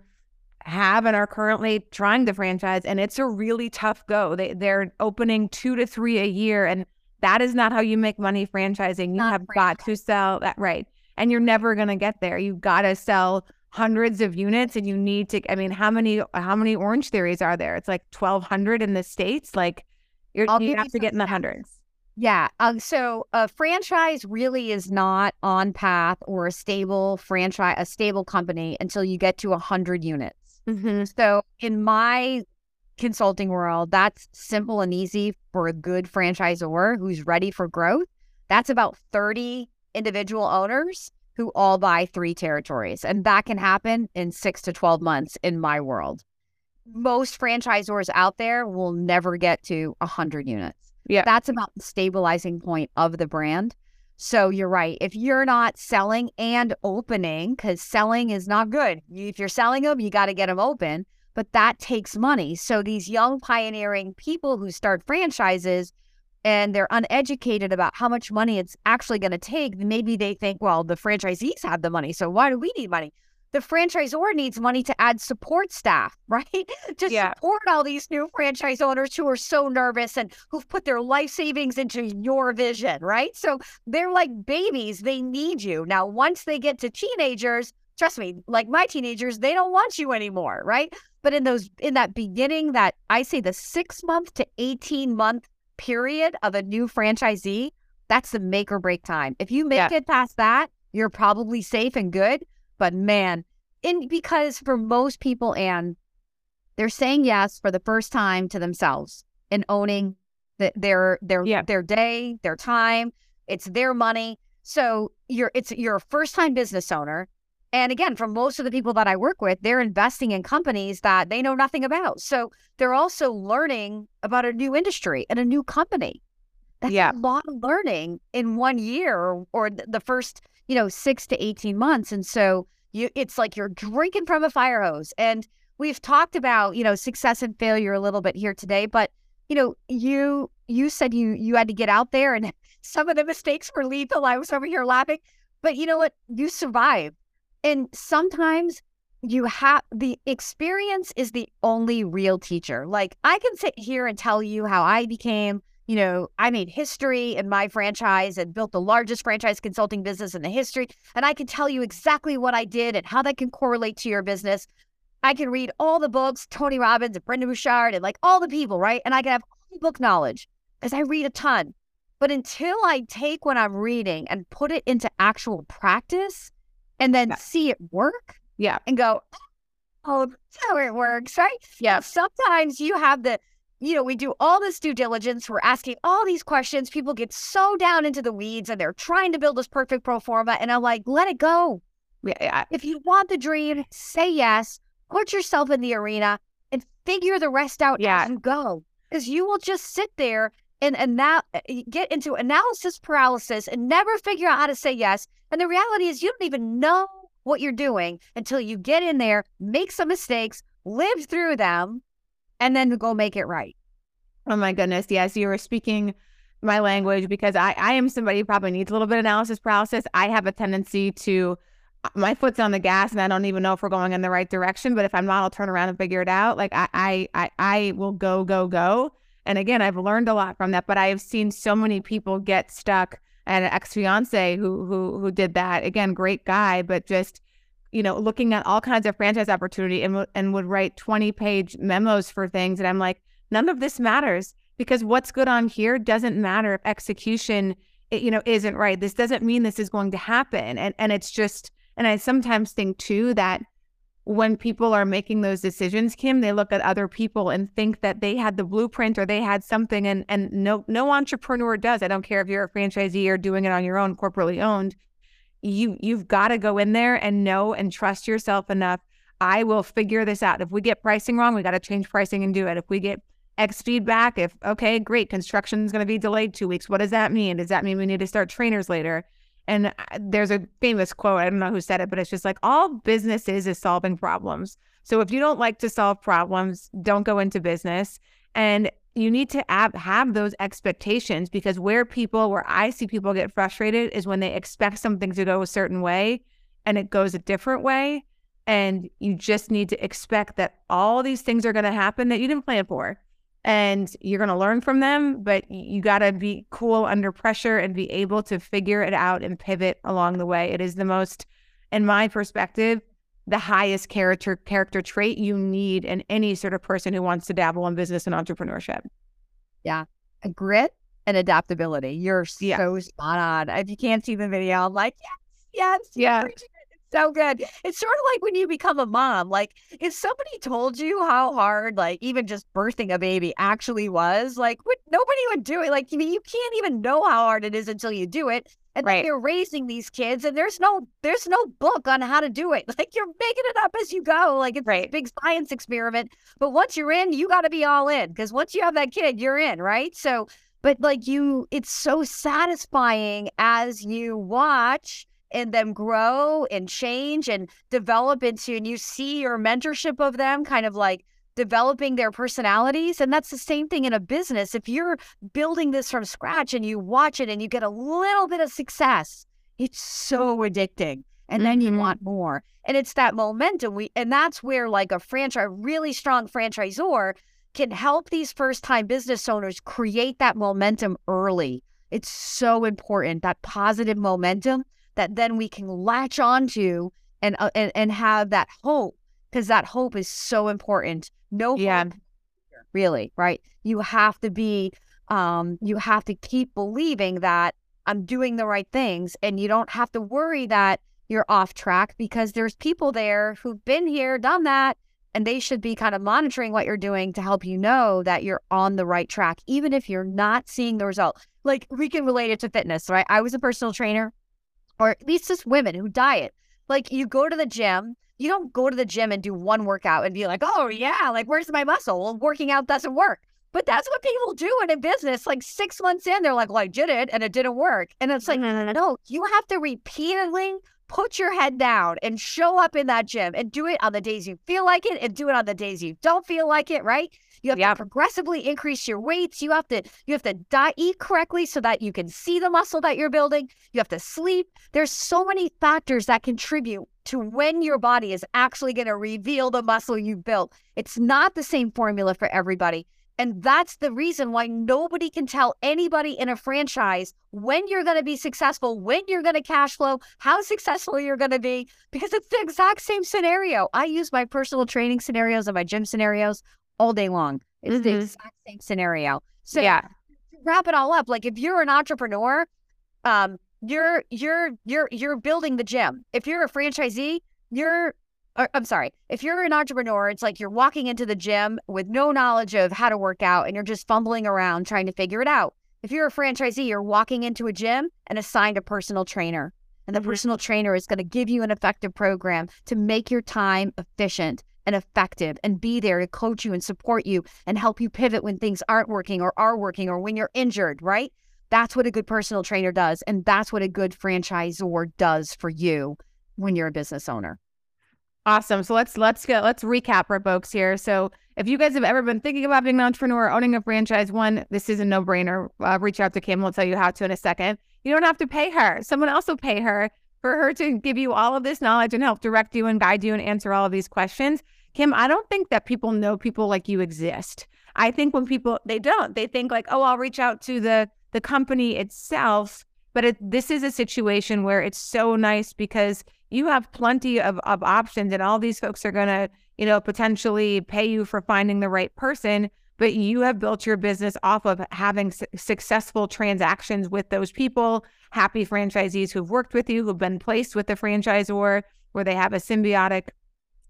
have and are currently trying the franchise and it's a really tough go. They they're opening 2 to 3 a year and that is not how you make money franchising. You not have franchise. got to sell that right. And you're never going to get there. You've got to sell hundreds of units and you need to I mean how many how many Orangetheorys are there? It's like 1200 in the states like you're, you have to get in the hundreds. Yeah. Um, so a franchise really is not on path or a stable franchise, a stable company until you get to 100 units. Mm-hmm. So in my consulting world, that's simple and easy for a good franchisor who's ready for growth. That's about 30 individual owners who all buy three territories. And that can happen in six to 12 months in my world. Most franchisors out there will never get to 100 units. Yeah. That's about the stabilizing point of the brand. So you're right. If you're not selling and opening, because selling is not good. If you're selling them, you got to get them open, but that takes money. So these young pioneering people who start franchises and they're uneducated about how much money it's actually going to take, maybe they think, well, the franchisees have the money. So why do we need money? The franchisor needs money to add support staff, (laughs) right? to yeah. support all these new franchise owners who are so nervous and who've put their life savings into your vision, right? So they're like babies. They need you. Now, once they get to teenagers, trust me, like my teenagers, they don't want you anymore, right? But in those in that beginning, that I say the six month to 18 month period of a new franchisee, that's the make or break time. If you make yeah. it past that, you're probably safe and good. But man, in because for most people, and they're saying yes for the first time to themselves and owning the, their their yeah. their day, their time. It's their money. So you're it's you're a first time business owner. And again, for most of the people that I work with, they're investing in companies that they know nothing about. So they're also learning about a new industry and a new company. That's yeah. a lot of learning in one year or, or the first you know, six to 18 months. And so you, it's like you're drinking from a fire hose. And we've talked about, you know, success and failure a little bit here today, but you know, you, you said you, you had to get out there and (laughs) some of the mistakes were lethal. I was over here laughing. But you know what? You survive. And sometimes you have the experience is the only real teacher. Like I can sit here and tell you how I became, you know, I made history in my franchise and built the largest franchise consulting business in the history. And I can tell you exactly what I did and how that can correlate to your business. I can read all the books, Tony Robbins and Brendon Burchard and like all the people, right? And I can have all book knowledge because I read a ton. But until I take what I'm reading and put it into actual practice and then yeah. see it work, yeah. And go, oh, that's how it works, right? Yeah. Sometimes you have the, you know, we do all this due diligence. We're asking all these questions. People get so down into the weeds and they're trying to build this perfect pro forma. And I'm like, let it go. Yeah. If you want the dream, say yes, put yourself in the arena and figure the rest out yeah. as you go. Because you will just sit there and, and now uh, get into analysis paralysis and never figure out how to say yes. And the reality is you don't even know what you're doing until you get in there, make some mistakes, live through them, and then go make it right. Oh my goodness. Yes, you were speaking my language because I, I am somebody who probably needs a little bit of analysis paralysis. I have a tendency to uh, my foot's on the gas and I don't even know if we're going in the right direction. But if I'm not, I'll turn around and figure it out. Like I I I, I will go, go, go. And again, I've learned a lot from that, but I have seen so many people get stuck and an ex-fiance who who who did that. Again, great guy, but just you know, looking at all kinds of franchise opportunity and and would write 20-page memos for things and I'm like, none of this matters because what's good on here doesn't matter if execution you know isn't right. This doesn't mean this is going to happen. And and it's just and I sometimes think too that when people are making those decisions, Kim, they look at other people and think that they had the blueprint or they had something and and no no entrepreneur does. I don't care if you're a franchisee or doing it on your own, corporately owned. You you've got to go in there and know and trust yourself enough. I will figure this out. If we get pricing wrong, we got to change pricing and do it. If we get X feedback, if okay, great, construction is going to be delayed two weeks. What does that mean? Does that mean we need to start trainers later? And uh, there's a famous quote, I don't know who said it, but it's just like all business is is solving problems. So if you don't like to solve problems, don't go into business. And you need to have, those expectations because where people, where I see people get frustrated is when they expect something to go a certain way and it goes a different way. And you just need to expect that all these things are going to happen that you didn't plan for and you're going to learn from them, but you got to be cool under pressure and be able to figure it out and pivot along the way. It is the most, in my perspective, the highest character character trait you need in any sort of person who wants to dabble in business and entrepreneurship. Yeah. A grit and adaptability. You're yeah. so spot on. If you can't see the video, I'm like, yes, yes, yeah so good. It's sort of like when you become a mom. Like, if somebody told you how hard, like, even just birthing a baby actually was, like, would, nobody would do it. Like, you, you can't even know how hard it is until you do it. And right. you're raising these kids, and there's no there's no book on how to do it. (laughs) Like you're making it up as you go. Like it's right. a big science experiment. But once you're in, you got to be all in because once you have that kid, you're in, right? So, but like you, it's so satisfying as you watch and them grow and change and develop into and you see your mentorship of them kind of like developing their personalities and that's the same thing in a business. If you're building this from scratch and you watch it and you get a little bit of success it's so addicting and then mm-hmm. you want more and it's that momentum. We and that's where like a franchise really strong franchisor can help these first time business owners create that momentum early. It's so important that positive momentum that then we can latch onto and uh, and, and have that hope because that hope is so important. No yeah. Hope, really, right? You have to be um you have to keep believing that I'm doing the right things and you don't have to worry that you're off track because there's people there who've been here, done that, and they should be kind of monitoring what you're doing to help you know that you're on the right track, even if you're not seeing the result. Like we can relate it to fitness, right? I was a personal trainer or at least just women who diet. Like you go to the gym, you don't go to the gym and do one workout and be like, oh yeah, like where's my muscle? Well, working out doesn't work. But that's what people do in a business. Like six months in, they're like, well, I did it and it didn't work. And it's like, no, no, no, no. You have to repeatedly put your head down and show up in that gym and do it on the days you feel like it and do it on the days you don't feel like it, right? You have to progressively increase your weights. You have to you have to diet, eat correctly so that you can see the muscle that you're building. You have to sleep. There's so many factors that contribute to when your body is actually going to reveal the muscle you built. It's not the same formula for everybody. And that's the reason why nobody can tell anybody in a franchise when you're going to be successful, when you're going to cash flow, how successful you're going to be, because it's the exact same scenario. I use my personal training scenarios and my gym scenarios all day long. It's mm-hmm. the exact same scenario. So yeah, wrap it all up. Like if you're an entrepreneur, um, you're you're you're you're building the gym. If you're a franchisee, you're or, I'm sorry, if you're an entrepreneur, it's like you're walking into the gym with no knowledge of how to work out and you're just fumbling around trying to figure it out. If you're a franchisee, you're walking into a gym and assigned a personal trainer. And the mm-hmm. personal trainer is going to give you an effective program to make your time efficient and effective and be there to coach you and support you and help you pivot when things aren't working or are working or when you're injured, right? That's what a good personal trainer does. And that's what a good franchisor does for you when you're a business owner. Awesome. So let's let's get let's recap our folks here. So if you guys have ever been thinking about being an entrepreneur, owning a franchise, one, this is a no brainer. Uh, reach out to Kim. We'll tell you how to in a second. You don't have to pay her. Someone else will pay her for her to give you all of this knowledge and help direct you and guide you and answer all of these questions. Kim, I don't think that people know people like you exist. I think when people they don't, they think like, oh, I'll reach out to the the company itself. But it, this is a situation where it's so nice because you have plenty of, of options and all these folks are to, you know, potentially pay you for finding the right person. But you have built your business off of having su- successful transactions with those people, happy franchisees who've worked with you, who've been placed with the franchisor, where they have a symbiotic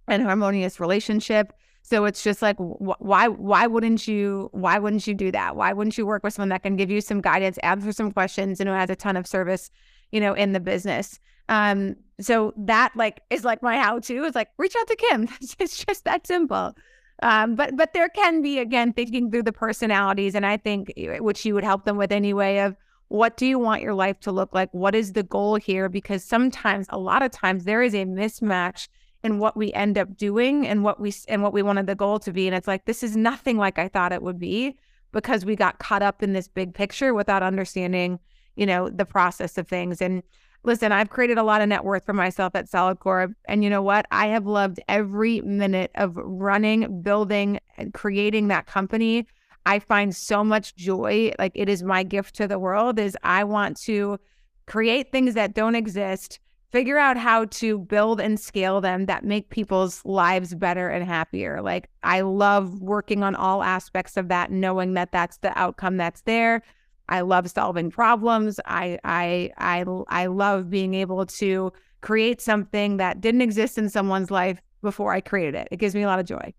and harmonious relationship. So it's just like wh- why why wouldn't you why wouldn't you do that? Why wouldn't you work with someone that can give you some guidance, answer some questions, and who has a ton of service, you know, in the business? Um, so that like is like my how to is like reach out to Kim. (laughs) it's just that simple. Um, but but there can be again thinking through the personalities, and I think eh, which you would help them with anyway of what do you want your life to look like? What is the goal here? Because sometimes, a lot of times, there is a mismatch and what we end up doing and what we and what we wanted the goal to be. And it's like this is nothing like I thought it would be because we got caught up in this big picture without understanding you know the process of things. And listen I've created a lot of net worth for myself at Solidcore and you know what? I have loved every minute of running building and creating that company. I find so much joy like it is my gift to the world is I want to create things that don't exist figure out how to build and scale them that make people's lives better and happier. Like I love working on all aspects of that, knowing that that's the outcome that's there. I love solving problems. I I I I love being able to create something that didn't exist in someone's life before I created it. It gives me a lot of joy.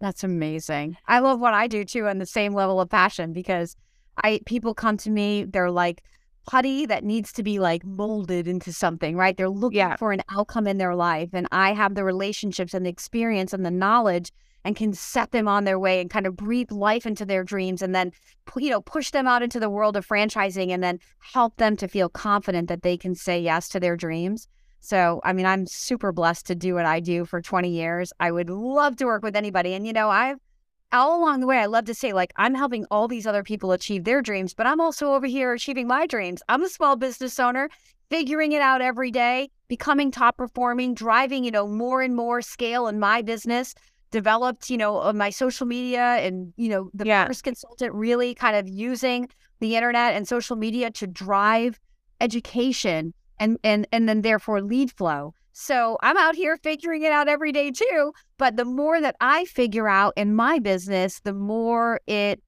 That's amazing. I love what I do too on the same level of passion because I people come to me, they're like, putty that needs to be like molded into something, right? They're looking yeah. for an outcome in their life. And I have the relationships and the experience and the knowledge and can set them on their way and kind of breathe life into their dreams and then you know push them out into the world of franchising and then help them to feel confident that they can say yes to their dreams. So, I mean, I'm super blessed to do what I do for 20 years. I would love to work with anybody. And, you know, I've all along the way, I love to say, like, I'm helping all these other people achieve their dreams, but I'm also over here achieving my dreams. I'm a small business owner, figuring it out every day, becoming top performing, driving, you know, more and more scale in my business, developed, you know, uh, my social media and, you know, the yeah. first consultant really kind of using the internet and social media to drive education and and and then therefore lead flow. So I'm out here figuring it out every day too. But the more that I figure out in my business, the more it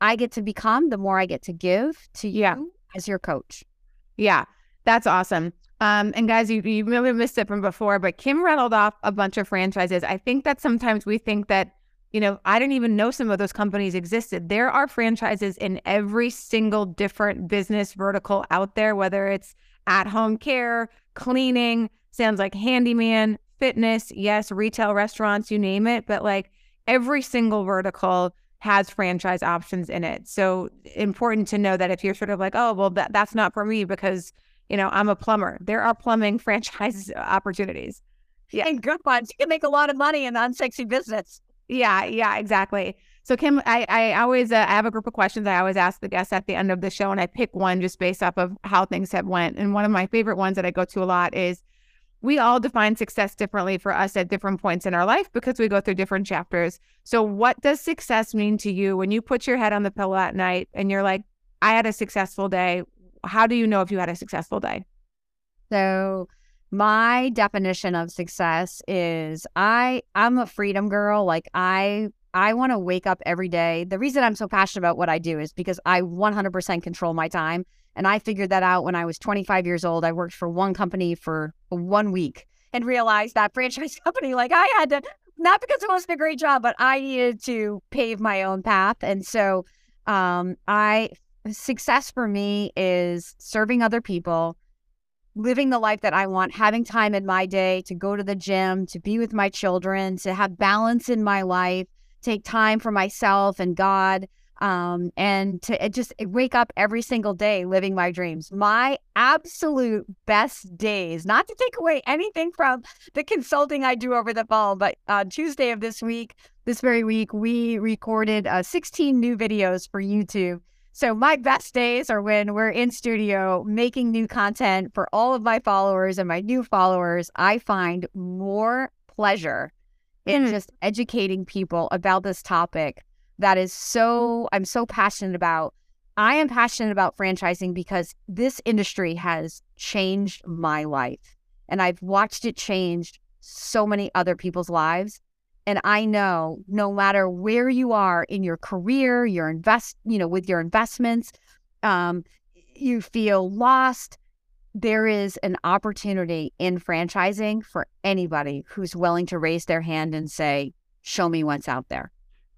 I get to become, the more I get to give to you yeah. as your coach. Yeah, that's awesome. Um, and guys, you, you really missed it from before, but Kim rattled off a bunch of franchises. I think that sometimes we think that, you know, I didn't even know some of those companies existed. There are franchises in every single different business vertical out there, whether it's at home care, cleaning, sounds like handyman, fitness, yes, retail, restaurants, you name it, but like every single vertical has franchise options in it. So important to know that if you're sort of like, oh, well, that, that's not for me because, You know, I'm a plumber. There are plumbing (laughs) franchise opportunities. Yeah. And good ones. You can make a lot of money in unsexy business. Yeah, yeah, exactly. So Kim, I, I always uh, I have a group of questions I always ask the guests at the end of the show, and I pick one just based off of how things have went. And one of my favorite ones that I go to a lot is we all define success differently for us at different points in our life because we go through different chapters. So what does success mean to you when you put your head on the pillow at night and you're like, I had a successful day? How do you know if you had a successful day? So my definition of success is I I'm a freedom girl. Like I I want to wake up every day. The reason I'm so passionate about what I do is because I 100% control my time. And I figured that out when I was 25 years old. I worked for one company for one week and realized that franchise (laughs) company, like I had to, not because it wasn't a great job, but I needed to pave my own path. And so um, I, success for me is serving other people, living the life that I want, having time in my day to go to the gym, to be with my children, to have balance in my life, take time for myself and God, um, and to just wake up every single day living my dreams. My absolute best days, not to take away anything from the consulting I do over the phone, but on Tuesday of this week, this very week, we recorded uh, 16 new videos for YouTube so my best days are when we're in studio making new content for all of my followers and my new followers. I find more pleasure in mm. just educating people about this topic that is so I'm so passionate about. I am passionate about franchising because this industry has changed my life and I've watched it change so many other people's lives and I know no matter where you are in your career, your invest, you know, with your investments, um, you feel lost. There is an opportunity in franchising for anybody who's willing to raise their hand and say, "Show me what's out there."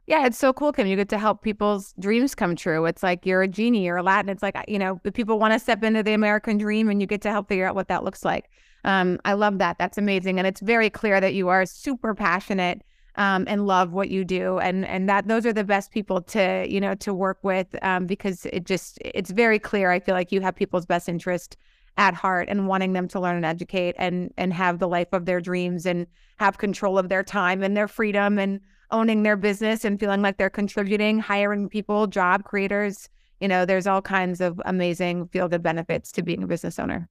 Yeah, it's so cool, Kim. You get to help people's dreams come true. It's like you're a genie or Aladdin. It's like, you know, the people want to step into the American dream and you get to help figure out what that looks like. Um, I love that. That's amazing. And it's very clear that you are super passionate um, and love what you do and and that those are the best people to you know to work with um, because it just it's very clear i feel like you have people's best interest at heart and wanting them to learn and educate and and have the life of their dreams and have control of their time and their freedom and owning their business and feeling like they're contributing hiring people job creators you know there's all kinds of amazing feel good benefits to being a business owner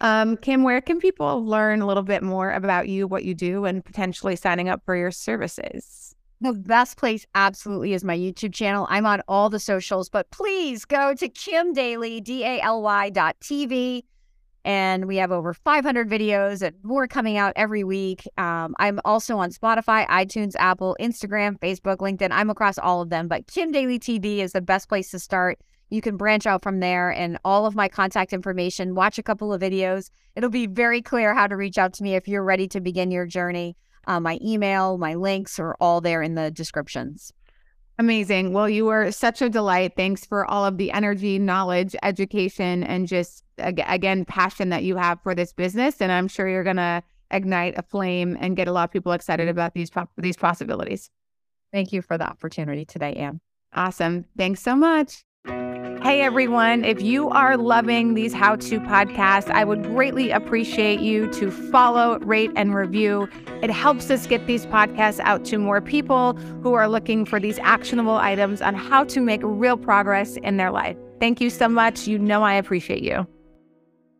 um, Kim, where can people learn a little bit more about you, what you do, and potentially signing up for your services? The best place absolutely is my YouTube channel. I'm on all the socials, but please go to Kim Daly, D A L Y dot TV. And we have over 500 videos and more coming out every week. Um, I'm also on Spotify, iTunes, Apple, Instagram, Facebook, LinkedIn. I'm across all of them, but Kim Daly TV is the best place to start. You can branch out from there and all of my contact information, watch a couple of videos. It'll be very clear how to reach out to me if you're ready to begin your journey. Uh, my email, my links are all there in the descriptions. Amazing. Well, you were such a delight. Thanks for all of the energy, knowledge, education, and just again, passion that you have for this business. And I'm sure you're going to ignite a flame and get a lot of people excited about these these possibilities. Thank you for the opportunity today, Anne. Awesome. Thanks so much. Hey everyone, if you are loving these how to podcasts, I would greatly appreciate you to follow, rate, and review. It helps us get these podcasts out to more people who are looking for these actionable items on how to make real progress in their life. Thank you so much. You know, I appreciate you.